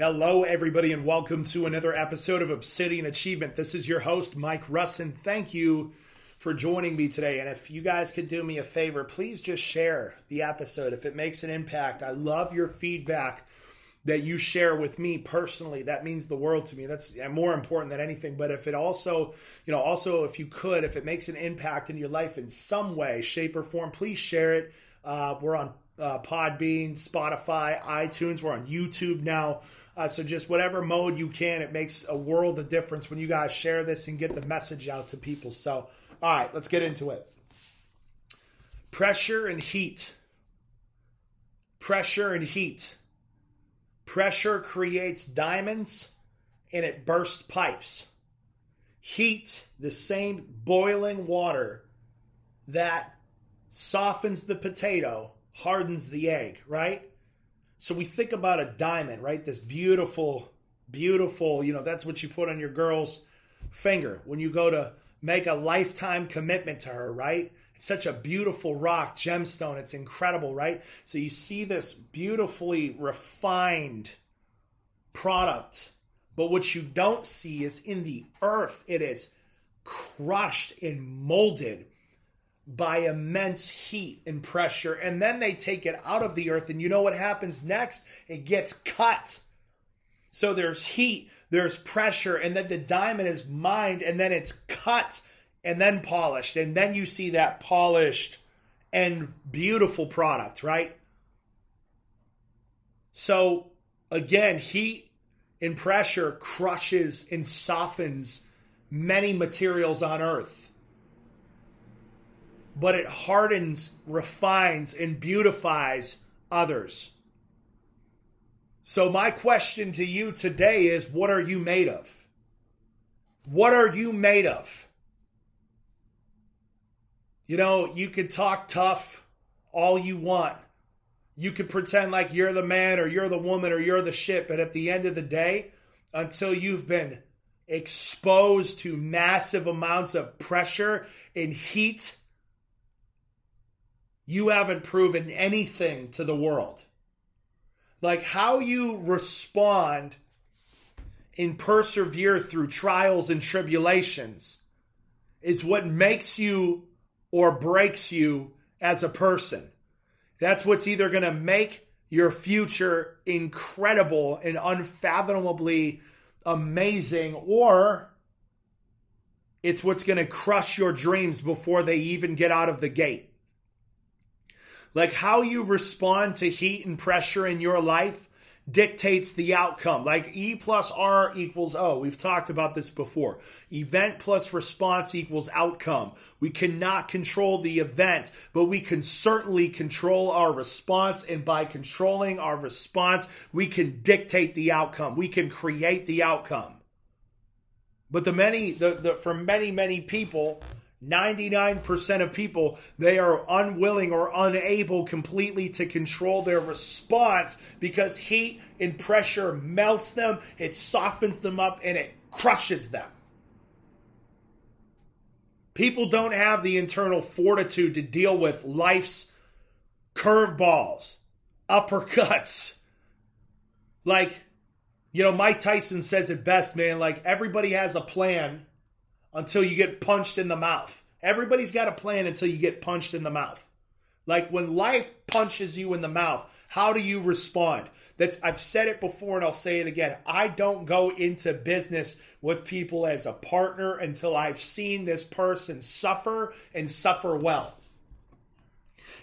Hello, everybody, and welcome to another episode of Obsidian Achievement. This is your host, Mike Russin. Thank you for joining me today. And if you guys could do me a favor, please just share the episode if it makes an impact. I love your feedback that you share with me personally. That means the world to me. That's more important than anything. But if it also, you know, also if you could, if it makes an impact in your life in some way, shape, or form, please share it. Uh, we're on uh, Podbean, Spotify, iTunes. We're on YouTube now. Uh, so just whatever mode you can, it makes a world of difference when you guys share this and get the message out to people. So, all right, let's get into it. Pressure and heat. Pressure and heat. Pressure creates diamonds and it bursts pipes. Heat, the same boiling water that softens the potato, hardens the egg, right? So we think about a diamond, right? This beautiful, beautiful, you know, that's what you put on your girl's finger when you go to make a lifetime commitment to her, right? It's such a beautiful rock, gemstone. It's incredible, right? So you see this beautifully refined product. But what you don't see is in the earth, it is crushed and molded by immense heat and pressure. And then they take it out of the earth. And you know what happens next? It gets cut. So there's heat, there's pressure, and then the diamond is mined, and then it's cut and then polished. And then you see that polished and beautiful product, right? So again, heat and pressure crushes and softens many materials on earth but it hardens, refines, and beautifies others. So, my question to you today is what are you made of? What are you made of? You know, you could talk tough all you want. You could pretend like you're the man or you're the woman or you're the shit, but at the end of the day, until you've been exposed to massive amounts of pressure and heat you haven't proven anything to the world. Like how you respond and persevere through trials and tribulations is what makes you or breaks you as a person. That's what's either going to make your future incredible and unfathomably amazing, or it's what's going to crush your dreams before they even get out of the gate. Like how you respond to heat and pressure in your life dictates the outcome. Like E plus R equals O. We've talked about this before. Event plus response equals outcome. We cannot control the event, but we can certainly control our response. And by controlling our response, we can dictate the outcome. We can create the outcome. But the many, the, the for many, many people, 99% of people, they are unwilling or unable completely to control their response because heat and pressure melts them, it softens them up, and it crushes them. People don't have the internal fortitude to deal with life's curveballs, uppercuts. Like, you know, Mike Tyson says it best, man. Like, everybody has a plan until you get punched in the mouth. Everybody's got a plan until you get punched in the mouth. Like when life punches you in the mouth, how do you respond? That's I've said it before and I'll say it again. I don't go into business with people as a partner until I've seen this person suffer and suffer well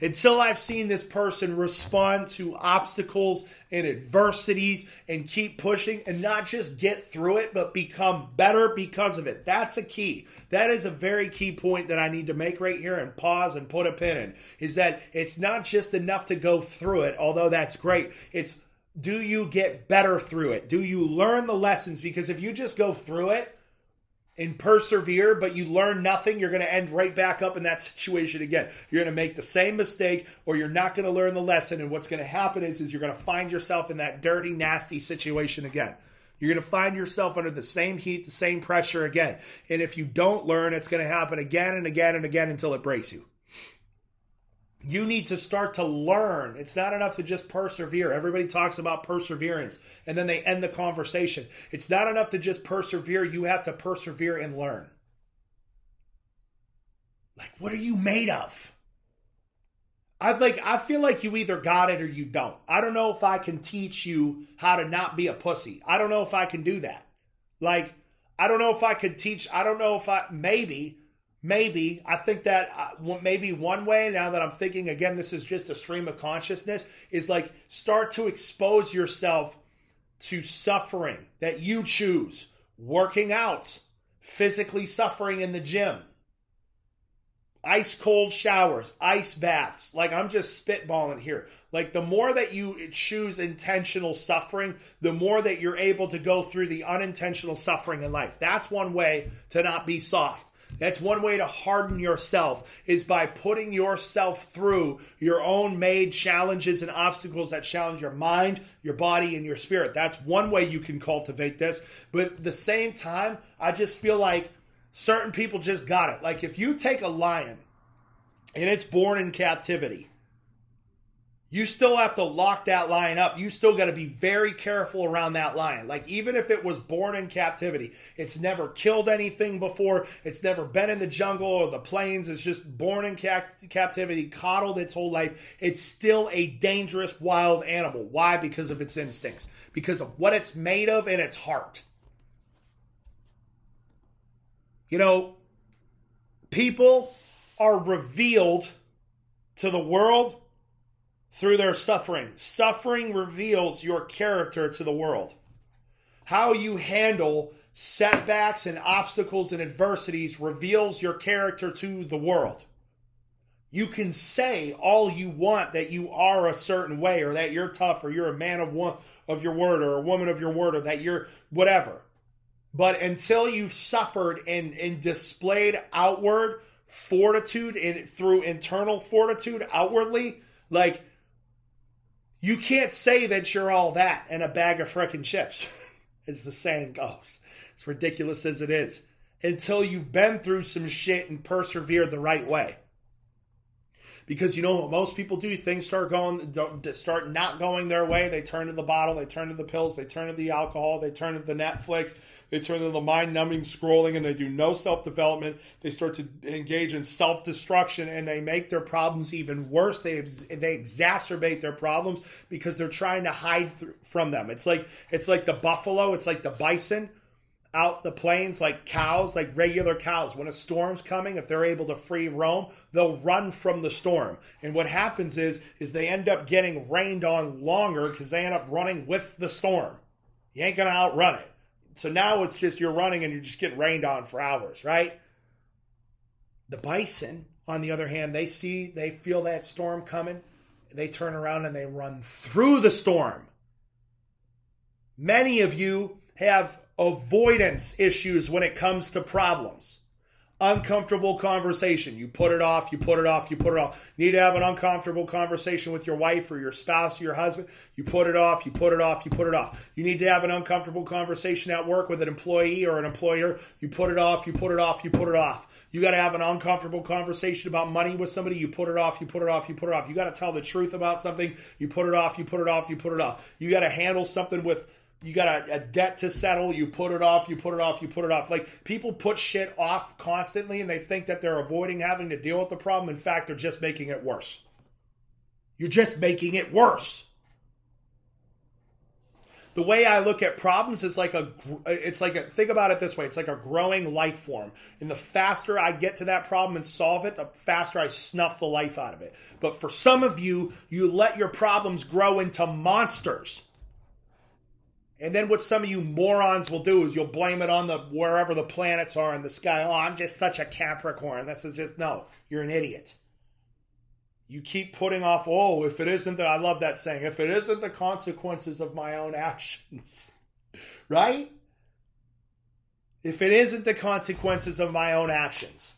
until I've seen this person respond to obstacles and adversities and keep pushing and not just get through it, but become better because of it. That's a key. That is a very key point that I need to make right here and pause and put a pin in is that it's not just enough to go through it, although that's great. It's do you get better through it? Do you learn the lessons? Because if you just go through it, and persevere, but you learn nothing, you're going to end right back up in that situation again. You're going to make the same mistake, or you're not going to learn the lesson. And what's going to happen is, is you're going to find yourself in that dirty, nasty situation again. You're going to find yourself under the same heat, the same pressure again. And if you don't learn, it's going to happen again and again and again until it breaks you. You need to start to learn. It's not enough to just persevere. Everybody talks about perseverance and then they end the conversation. It's not enough to just persevere. You have to persevere and learn. Like, what are you made of? I like I feel like you either got it or you don't. I don't know if I can teach you how to not be a pussy. I don't know if I can do that. Like I don't know if I could teach. I don't know if I maybe maybe I think that uh, maybe one way now that I'm thinking again this is just a stream of consciousness is like start to expose yourself to suffering that you choose, working out, physically suffering in the gym ice cold showers, ice baths. Like I'm just spitballing here. Like the more that you choose intentional suffering, the more that you're able to go through the unintentional suffering in life. That's one way to not be soft. That's one way to harden yourself is by putting yourself through your own made challenges and obstacles that challenge your mind, your body, and your spirit. That's one way you can cultivate this. But at the same time, I just feel like certain people just got it. Like if you take a lion and it's born in captivity, you still have to lock that lion up. You still got to be very careful around that lion. Like, even if it was born in captivity, it's never killed anything before, it's never been in the jungle or the plains, it's just born in cap- captivity, coddled its whole life. It's still a dangerous wild animal. Why? Because of its instincts, because of what it's made of in its heart. You know, people are revealed to the world through their suffering. Suffering reveals your character to the world. How you handle setbacks and obstacles and adversities reveals your character to the world. You can say all you want that you are a certain way or that you're tough or you're a man of one of your word or a woman of your word or that you're whatever. But until you've suffered and, and displayed outward fortitude and through internal fortitude outwardly, like you can't say that you're all that in a bag of frickin' chips, as the saying goes. It's ridiculous as it is. Until you've been through some shit and persevered the right way because you know what most people do? Things start going start not going their way. They turn to the bottle they turn to the pills they turn to the alcohol they turn to the netflix they turn to the mind numbing scrolling and they do no self development they start to engage in self destruction and they make their problems even worse. They they exacerbate their problems because they're trying to hide from them. It's like it's like the buffalo it's like the bison out the plains like cows, like regular cows. When a storm's coming, if they're able to free roam, they'll run from the storm. And what happens is, is they end up getting rained on longer because they end up running with the storm. You ain't gonna outrun it. So now it's just you're running and you're just getting rained on for hours, right? The bison, on the other hand, they see, they feel that storm coming, they turn around and they run through the storm. Many of you have avoidance issues when it comes to problems. Uncomfortable conversation. You put it off, you put it off, you put it off. Need to have an uncomfortable conversation with your wife or your spouse or your husband. You put it off, you put it off, you put it off. You need to have an uncomfortable conversation at work with an employee or an employer. You put it off, you put it off, you put it off. You got to have an uncomfortable conversation about money with somebody. You put it off, you put it off, you put it off. You got to tell the truth about something. You put it off, you put it off, you put it off. You got to handle something with you got a, a, debt to settle, you put it off, you put it off, you put it off. Like people put shit off constantly and they think that they're avoiding having to deal with the problem. In fact, they're just making it worse. You're just making it worse. The way I look at problems is like a it's like a think about it this way, it's like a growing life form. And the faster I get to that problem and solve it, the faster I snuff the life out of it. But for some of you, you let your problems grow into monsters and then what some of you morons will do is you'll blame it on the wherever the planets are in the sky. Oh, I'm just such a Capricorn. This is just no, you're an idiot. You keep putting off, oh, if it isn't that I love that saying, if it isn't the consequences of my own actions, right? If it isn't the consequences of my own actions.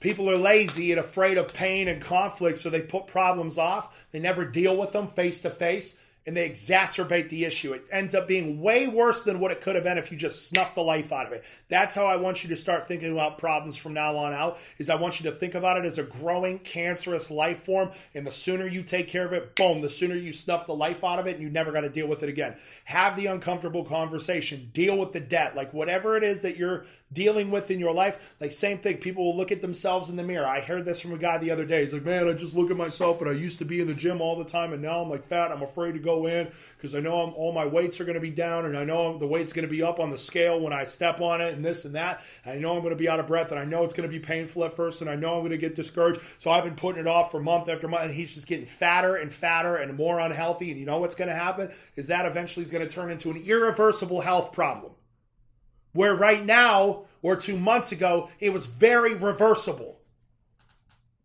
People are lazy and afraid of pain and conflict, so they put problems off. They never deal with them face to face and they exacerbate the issue. It ends up being way worse than what it could have been if you just snuffed the life out of it. That's how I want you to start thinking about problems from now on out. Is I want you to think about it as a growing cancerous life form, and the sooner you take care of it, boom, the sooner you snuff the life out of it, and you never got to deal with it again. Have the uncomfortable conversation. Deal with the debt, like whatever it is that you're dealing with in your life. Like same thing, people will look at themselves in the mirror. I heard this from a guy the other day. He's like, "Man, I just look at myself, and I used to be in the gym all the time, and now I'm like fat. I'm afraid to go in because I know I'm, all my weights are going to be down, and I know the weight's going to be up on the scale when I step on it, and this and that. And I know I'm going to be out of breath, and I know it's going to be painful at first, and I know I'm going to get discouraged. So I've been putting it off for month after month, and he's just getting fatter and fatter and more unhealthy. And you know what's going to happen is that eventually is going to turn into an irreversible health problem. Where right now or two months ago, it was very reversible.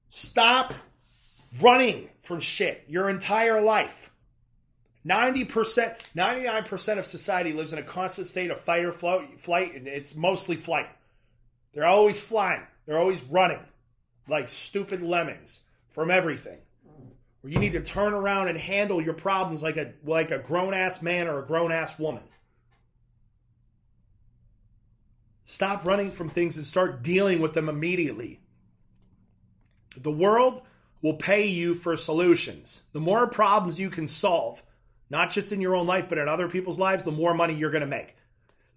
Stop running from shit your entire life. 90%, 99% of society lives in a constant state of fight or flight, and it's mostly flight. They're always flying, they're always running like stupid lemmings from everything. Where you need to turn around and handle your problems like a like a grown ass man or a grown ass woman. Stop running from things and start dealing with them immediately. The world will pay you for solutions. The more problems you can solve, not just in your own life, but in other people's lives, the more money you're going to make.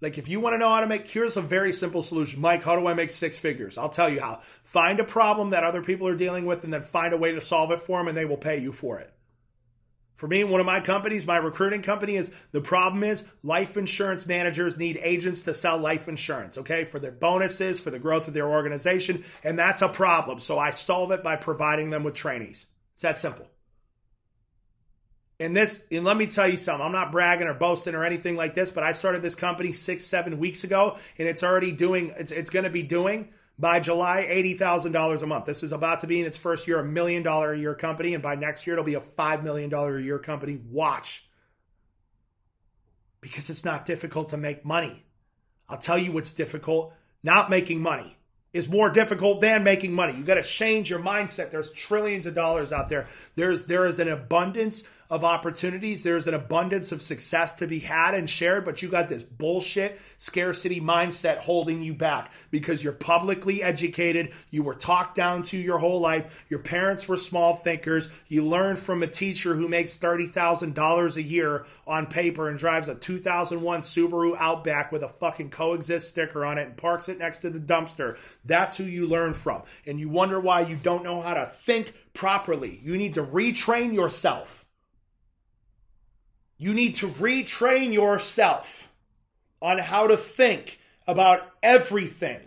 Like if you want to know how to make, here's a very simple solution. Mike, how do I make six figures? I'll tell you how. Find a problem that other people are dealing with and then find a way to solve it for them and they will pay you for it. For me, one of my companies, my recruiting company, is the problem is life insurance managers need agents to sell life insurance, okay, for their bonuses, for the growth of their organization, and that's a problem. So I solve it by providing them with trainees. It's that simple. And this, and let me tell you something, I'm not bragging or boasting or anything like this, but I started this company six, seven weeks ago, and it's already doing, it's, it's going to be doing by July, $80,000 a month. This is about to be in its first year a million dollar a year company, and by next year, it'll be a $5 million a year company. Watch. Because it's not difficult to make money. I'll tell you what's difficult not making money is more difficult than making money. You got to change your mindset. There's trillions of dollars out there. There's there is an abundance of opportunities. There's an abundance of success to be had and shared, but you got this bullshit scarcity mindset holding you back because you're publicly educated. You were talked down to your whole life. Your parents were small thinkers. You learned from a teacher who makes $30,000 a year on paper and drives a 2001 Subaru Outback with a fucking coexist sticker on it and parks it next to the dumpster. That's who you learn from. And you wonder why you don't know how to think properly. You need to retrain yourself. You need to retrain yourself on how to think about everything.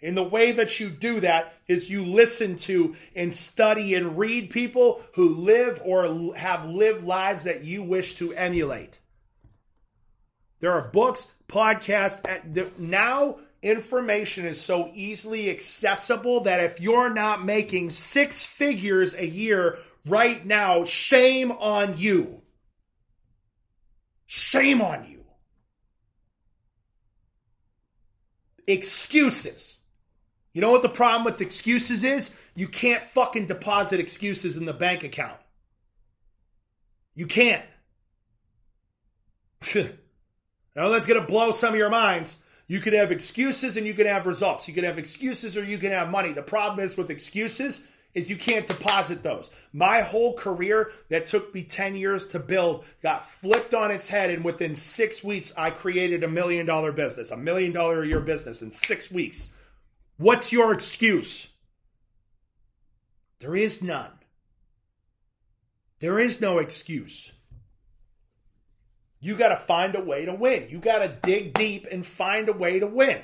And the way that you do that is you listen to and study and read people who live or have lived lives that you wish to emulate. There are books, podcasts. Now, information is so easily accessible that if you're not making six figures a year right now, shame on you. Shame on you. Excuses. You know what the problem with excuses is? You can't fucking deposit excuses in the bank account. You can't. now that's going to blow some of your minds. You can have excuses and you can have results. You can have excuses or you can have money. The problem is with excuses, is you can't deposit those. My whole career that took me 10 years to build got flipped on its head, and within six weeks, I created a million dollar business, a million dollar a year business in six weeks. What's your excuse? There is none. There is no excuse. You got to find a way to win. You got to dig deep and find a way to win.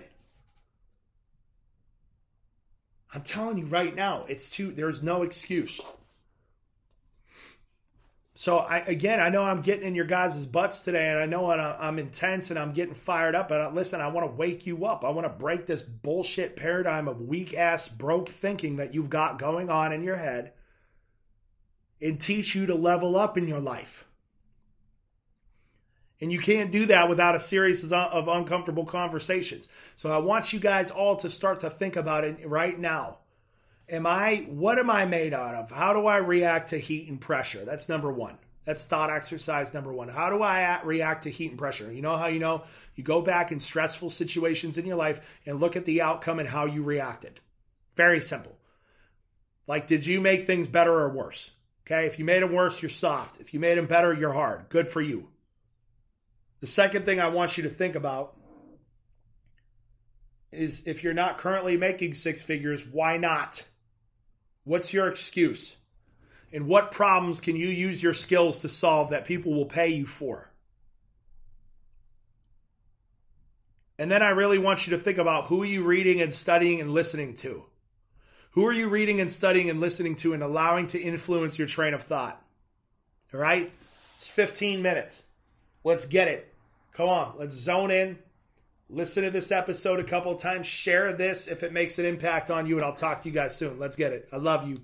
I'm telling you right now, it's too, there's no excuse. So I again, I know I'm getting in your guys' butts today, and I know I'm intense and I'm getting fired up. But listen, I want to wake you up. I want to break this bullshit paradigm of weak ass broke thinking that you've got going on in your head, and teach you to level up in your life. And you can't do that without a series of uncomfortable conversations. So I want you guys all to start to think about it right now. Am I, what am I made out of? How do I react to heat and pressure? That's number one. That's thought exercise number one. How do I react to heat and pressure? You know how you know? You go back in stressful situations in your life and look at the outcome and how you reacted. Very simple. Like, did you make things better or worse? Okay, if you made them worse, you're soft. If you made them better, you're hard. Good for you. The second thing I want you to think about is if you're not currently making six figures, why not? What's your excuse? And what problems can you use your skills to solve that people will pay you for? And then I really want you to think about who are you reading and studying and listening to? Who are you reading and studying and listening to and allowing to influence your train of thought? All right? It's 15 minutes. Let's get it. Come on, let's zone in. Listen to this episode a couple of times. Share this if it makes an impact on you, and I'll talk to you guys soon. Let's get it. I love you.